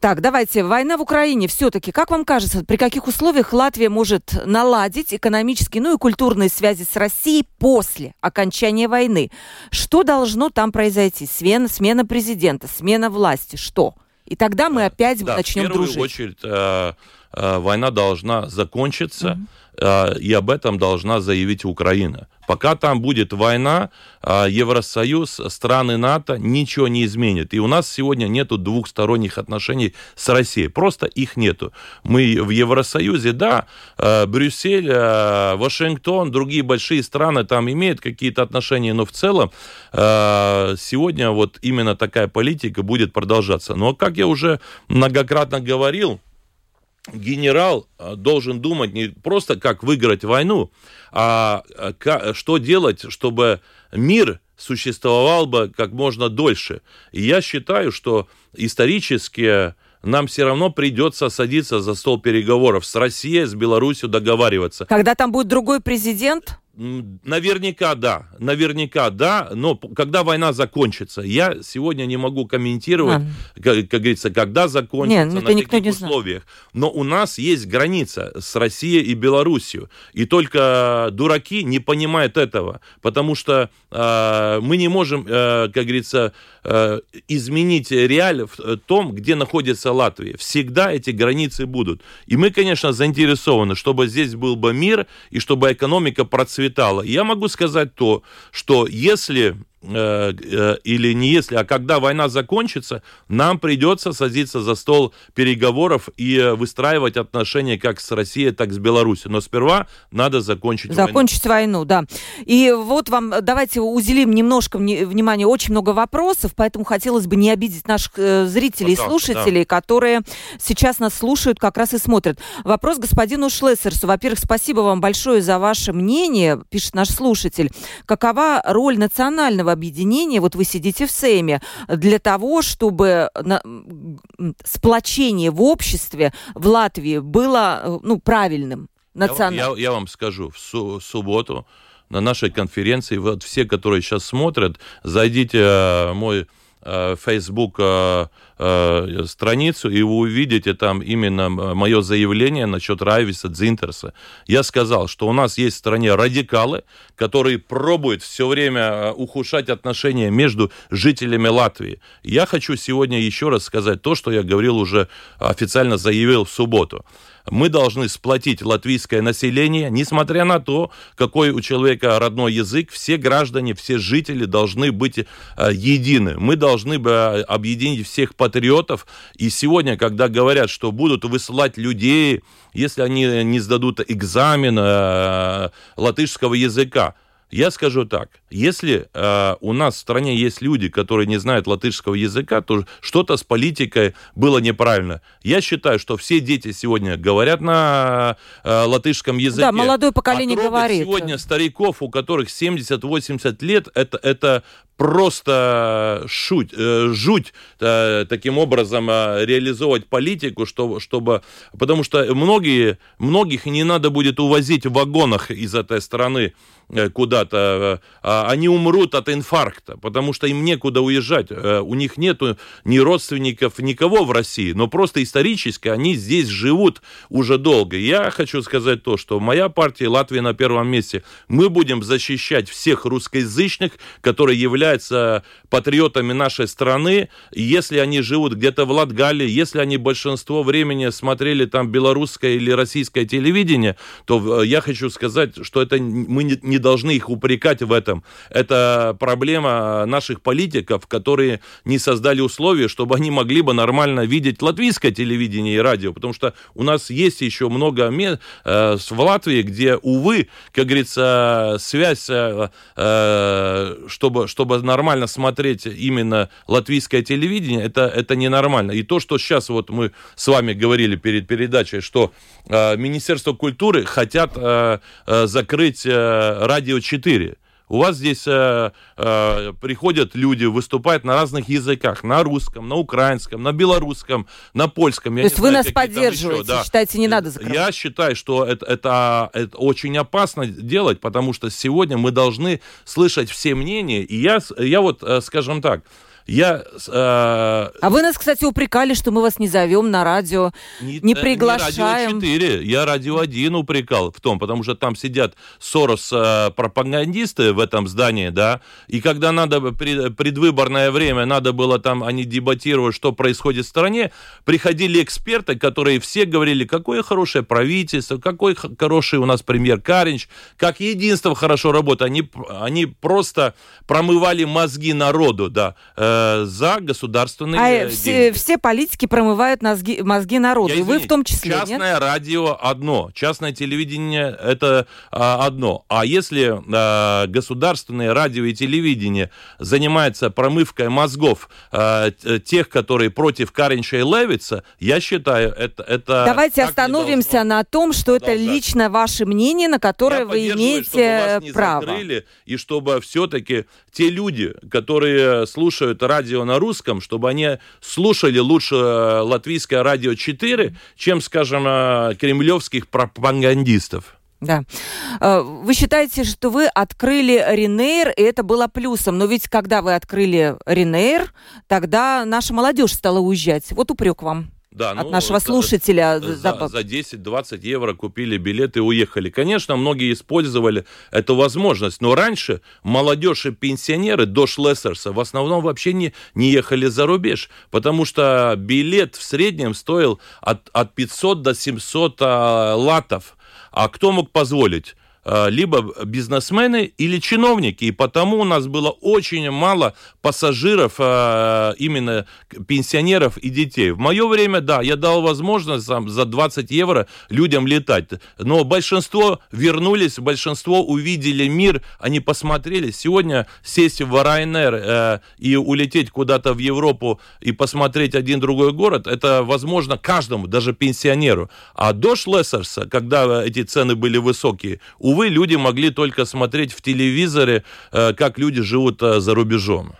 Так, давайте. Война в Украине все-таки, как вам кажется, при каких условиях Латвия может наладить экономические, ну и культурные связи с Россией после окончания войны? Что должно там произойти? Смена, смена президента, смена власти, что? И тогда мы опять да, начнем дружить. В первую очередь э, э, война должна закончиться. Mm-hmm Э, и об этом должна заявить Украина. Пока там будет война, э, Евросоюз, страны НАТО ничего не изменит. И у нас сегодня нету двухсторонних отношений с Россией. Просто их нету. Мы в Евросоюзе, да, э, Брюссель, Вашингтон, другие большие страны там имеют какие-то отношения, но в целом сегодня вот именно такая политика будет продолжаться. Но, как я уже многократно говорил, генерал э, должен думать не просто как выиграть войну, а э, что делать, чтобы мир существовал бы как можно дольше. И я считаю, что исторически нам все равно придется садиться за стол переговоров с Россией, с Беларусью, договариваться. Когда там будет другой президент? Наверняка да, наверняка да, но когда война закончится, я сегодня не могу комментировать, а. как, как говорится, когда закончится, Нет, на каких условиях. Но у нас есть граница с Россией и Белоруссией, и только дураки не понимают этого, потому что э, мы не можем, э, как говорится, изменить реаль в том, где находится Латвия. Всегда эти границы будут. И мы, конечно, заинтересованы, чтобы здесь был бы мир и чтобы экономика процветала. Я могу сказать то, что если Э, э, или не если, а когда война закончится, нам придется садиться за стол переговоров и э, выстраивать отношения как с Россией, так и с Беларусью. Но сперва надо закончить Закончить войну, войну да. И вот вам, давайте уделим немножко внимания, очень много вопросов, поэтому хотелось бы не обидеть наших зрителей Пожалуйста, и слушателей, да. которые сейчас нас слушают, как раз и смотрят. Вопрос господину Шлессерсу. Во-первых, спасибо вам большое за ваше мнение, пишет наш слушатель. Какова роль национального объединения, вот вы сидите в Сейме, для того, чтобы на, сплочение в обществе в Латвии было ну, правильным, национальным? Я, я, я вам скажу, в су- субботу на нашей конференции, вот все, которые сейчас смотрят, зайдите в мой Э, Facebook э, э, страницу, и вы увидите там именно мое заявление насчет Райвиса Дзинтерса. Я сказал, что у нас есть в стране радикалы, которые пробуют все время ухудшать отношения между жителями Латвии. Я хочу сегодня еще раз сказать то, что я говорил уже, официально заявил в субботу мы должны сплотить латвийское население, несмотря на то, какой у человека родной язык, все граждане, все жители должны быть э, едины. Мы должны э, объединить всех патриотов. И сегодня, когда говорят, что будут высылать людей, если они не сдадут экзамен э, латышского языка, я скажу так, если э, у нас в стране есть люди, которые не знают латышского языка, то что-то с политикой было неправильно. Я считаю, что все дети сегодня говорят на э, латышском языке. Да, молодое поколение а говорит. сегодня стариков, у которых 70-80 лет, это, это просто шуть, э, жуть э, таким образом э, реализовывать политику, чтобы, чтобы, потому что многие, многих не надо будет увозить в вагонах из этой страны куда-то, а они умрут от инфаркта, потому что им некуда уезжать, у них нету ни родственников, никого в России, но просто исторически они здесь живут уже долго. Я хочу сказать то, что моя партия Латвия на первом месте, мы будем защищать всех русскоязычных, которые являются патриотами нашей страны, если они живут где-то в Латгалии, если они большинство времени смотрели там белорусское или российское телевидение, то э, я хочу сказать, что это мы не должны их упрекать в этом. Это проблема наших политиков, которые не создали условия, чтобы они могли бы нормально видеть латвийское телевидение и радио, потому что у нас есть еще много мест э, в Латвии, где, увы, как говорится, связь, э, чтобы, чтобы нормально смотреть именно латвийское телевидение, это, это ненормально. И то, что сейчас вот мы с вами говорили перед передачей, что э, Министерство культуры хотят э, э, закрыть э, радио 4 у вас здесь э, э, приходят люди, выступают на разных языках, на русском, на украинском, на белорусском, на польском. То есть вы нас поддерживаете, еще, да. считаете, не надо закрывать? Я считаю, что это, это, это очень опасно делать, потому что сегодня мы должны слышать все мнения. И я, я вот, э, скажем так, Я, э, а вы нас, кстати, упрекали, что мы вас не зовем на радио, не, не приглашаем. Не радио 4, я радио 1 упрекал в том, потому что там сидят Сорос э, пропагандисты в этом здании, да, и когда надо предвыборное время, надо было там, они дебатировать, что происходит в стране, приходили эксперты, которые все говорили, какое хорошее правительство, какой хороший у нас премьер Каринч, как единство хорошо работает. Они, они просто промывали мозги народу, да, э, Э, за государственные а деньги. Все, все политики промывают мозги, мозги народу, Я, и вы в том числе, Частное нет? радио одно, частное телевидение это а, одно. А если а, государственное радио и телевидение занимается промывкой мозгов а, тех, которые против Каринча и Левица, я считаю, это... это Давайте остановимся на том, что это лично ваше мнение, на которое я вы имеете право. И чтобы все-таки те люди, которые слушают радио на русском, чтобы они слушали лучше э, латвийское радио 4, чем, скажем, э, кремлевских пропагандистов. Да. Э, вы считаете, что вы открыли Ренейр, и это было плюсом. Но ведь когда вы открыли Ренейр, тогда наша молодежь стала уезжать. Вот упрек вам да, от ну, нашего слушателя. За, за 10-20 евро купили билеты и уехали. Конечно, многие использовали эту возможность, но раньше молодежь и пенсионеры до Шлессерса в основном вообще не, не ехали за рубеж, потому что билет в среднем стоил от, от 500 до 700 а, латов. А кто мог позволить? Э, либо бизнесмены или чиновники. И потому у нас было очень мало пассажиров, э, именно пенсионеров и детей. В мое время, да, я дал возможность там, за 20 евро людям летать. Но большинство вернулись, большинство увидели мир, они посмотрели. Сегодня сесть в Ryanair э, и улететь куда-то в Европу и посмотреть один другой город, это возможно каждому, даже пенсионеру. А до Шлессерса, когда эти цены были высокие, у увы, люди могли только смотреть в телевизоре, э, как люди живут э, за рубежом.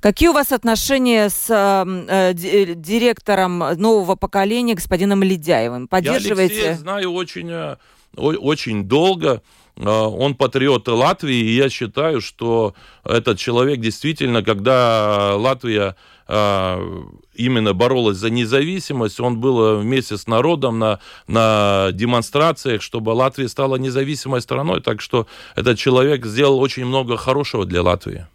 Какие у вас отношения с э, э директором нового поколения, господином Ледяевым? Поддерживаете? Я Алексея знаю очень, очень долго. Он патриот Латвии, и я считаю, что этот человек действительно, когда Латвия а, именно боролась за независимость. Он был вместе с народом на, на демонстрациях, чтобы Латвия стала независимой страной. Так что этот человек сделал очень много хорошего для Латвии.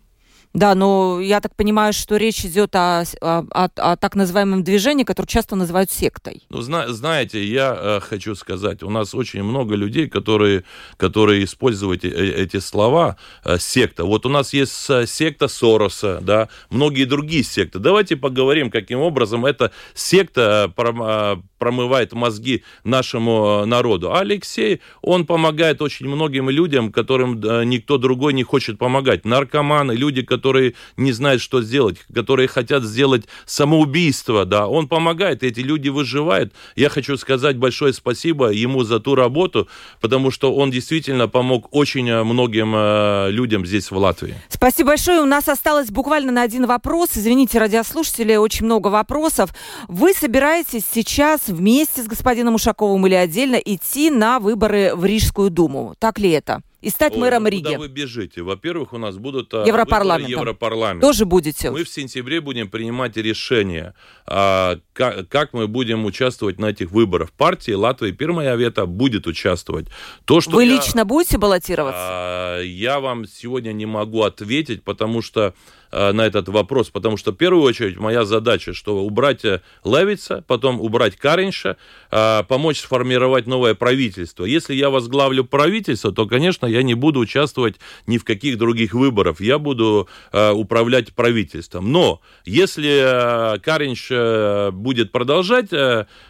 Да, но я так понимаю, что речь идет о, о, о, о так называемом движении, которое часто называют сектой. Ну, зна- знаете, я э, хочу сказать, у нас очень много людей, которые, которые используют э- эти слова э, секта. Вот у нас есть э, секта Сороса, да, многие другие секты. Давайте поговорим, каким образом эта секта э, э промывает мозги нашему народу. А Алексей, он помогает очень многим людям, которым никто другой не хочет помогать. Наркоманы, люди, которые которые не знают, что сделать, которые хотят сделать самоубийство, да, он помогает, эти люди выживают. Я хочу сказать большое спасибо ему за ту работу, потому что он действительно помог очень э, многим э, людям здесь, в Латвии. Спасибо большое. У нас осталось буквально на один вопрос. Извините, радиослушатели, очень много вопросов. Вы собираетесь сейчас вместе с господином Ушаковым или отдельно идти на выборы в Рижскую думу? Так ли это? И стать Ой, мэром ну, Риги. Куда вы бежите? Во-первых, у нас будут а, Европарламент. Европарламент. Тоже будете? Мы в сентябре будем принимать решение, а, как, как мы будем участвовать на этих выборах. Партия Латвии Первая Вета будет участвовать. То, что вы я, лично будете баллотироваться? А, я вам сегодня не могу ответить, потому что на этот вопрос, потому что в первую очередь моя задача, что убрать э, Левица, потом убрать Каринша, э, помочь сформировать новое правительство. Если я возглавлю правительство, то, конечно, я не буду участвовать ни в каких других выборах, я буду управлять правительством. Но если Каринш будет продолжать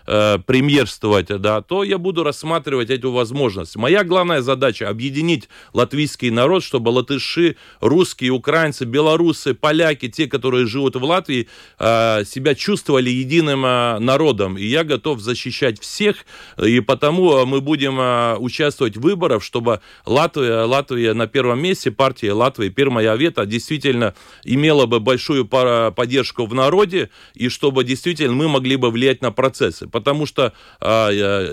премьерствовать, да, то я буду рассматривать эту возможность. Моя главная задача объединить латвийский народ, чтобы латыши, русские, украинцы, белорусы, белорусы, поляки, те, которые живут в Латвии, а, себя чувствовали единым а, народом. И я готов защищать всех, и потому мы будем участвовать в выборах, чтобы Латвия, Латвия на первом месте, партия Латвии, Первая Вета, действительно имела бы большую поддержку в народе, и чтобы действительно мы могли бы влиять на процессы. Потому что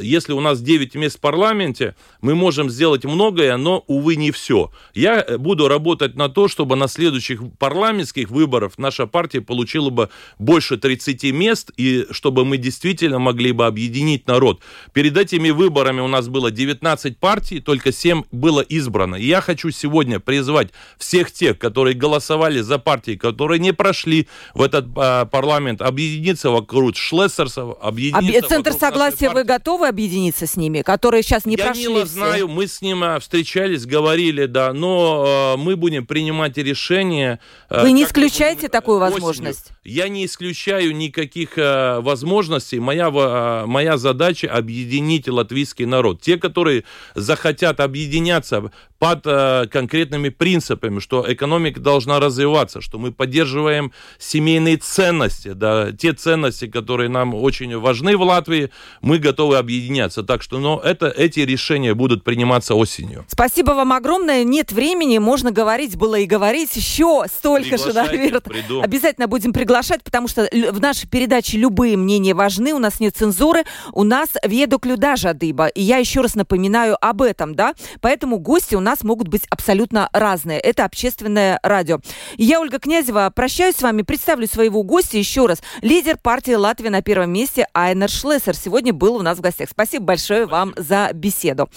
если у нас 9 мест в парламенте, мы можем сделать многое, но, увы, не все. Я буду работать на то, чтобы на следующих парламентах парламентских выборов наша партия получила бы больше 30 мест, и чтобы мы действительно могли бы объединить народ. Перед этими выборами у нас было 19 партий, только 7 было избрано. И я хочу сегодня призвать всех тех, которые голосовали за партии, которые не прошли в этот а, парламент, объединиться вокруг Шлессерсов, объединиться Об... Центр согласия, вы готовы объединиться с ними, которые сейчас не я прошли Я не знаю, мы с ним а, встречались, говорили, да, но э, мы будем принимать решения. Э, вы не исключаете такую осенью. возможность? Я не исключаю никаких э, возможностей. Моя, э, моя задача объединить латвийский народ. Те, которые захотят объединяться под э, конкретными принципами, что экономика должна развиваться, что мы поддерживаем семейные ценности, да, те ценности, которые нам очень важны в Латвии, мы готовы объединяться. Так что, но это, эти решения будут приниматься осенью. Спасибо вам огромное. Нет времени, можно говорить было и говорить еще столько же, наверное. Приду. Обязательно будем приглашать, потому что в нашей передаче любые мнения важны, у нас нет цензуры, у нас веду клюда жадыба. И я еще раз напоминаю об этом, да, поэтому гости у нас могут быть абсолютно разные. Это общественное радио. Я, Ольга Князева, прощаюсь с вами, представлю своего гостя еще раз. Лидер партии Латвия на первом месте Айнер Шлессер сегодня был у нас в гостях. Спасибо большое вам за беседу.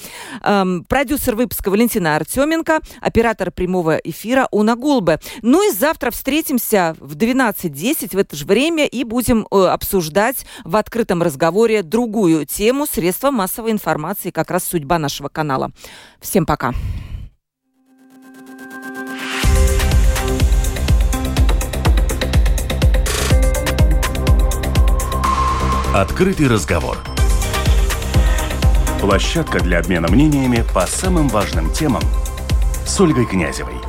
Эм, продюсер выпуска Валентина Артеменко, оператор прямого эфира Уна Гулбе. Ну и завтра встретимся в 12.10 в это же время и будем э, обсуждать в открытом разговоре другую тему средства массовой информации, как раз судьба нашего канала. Всем пока. Открытый разговор. Площадка для обмена мнениями по самым важным темам с Ольгой Князевой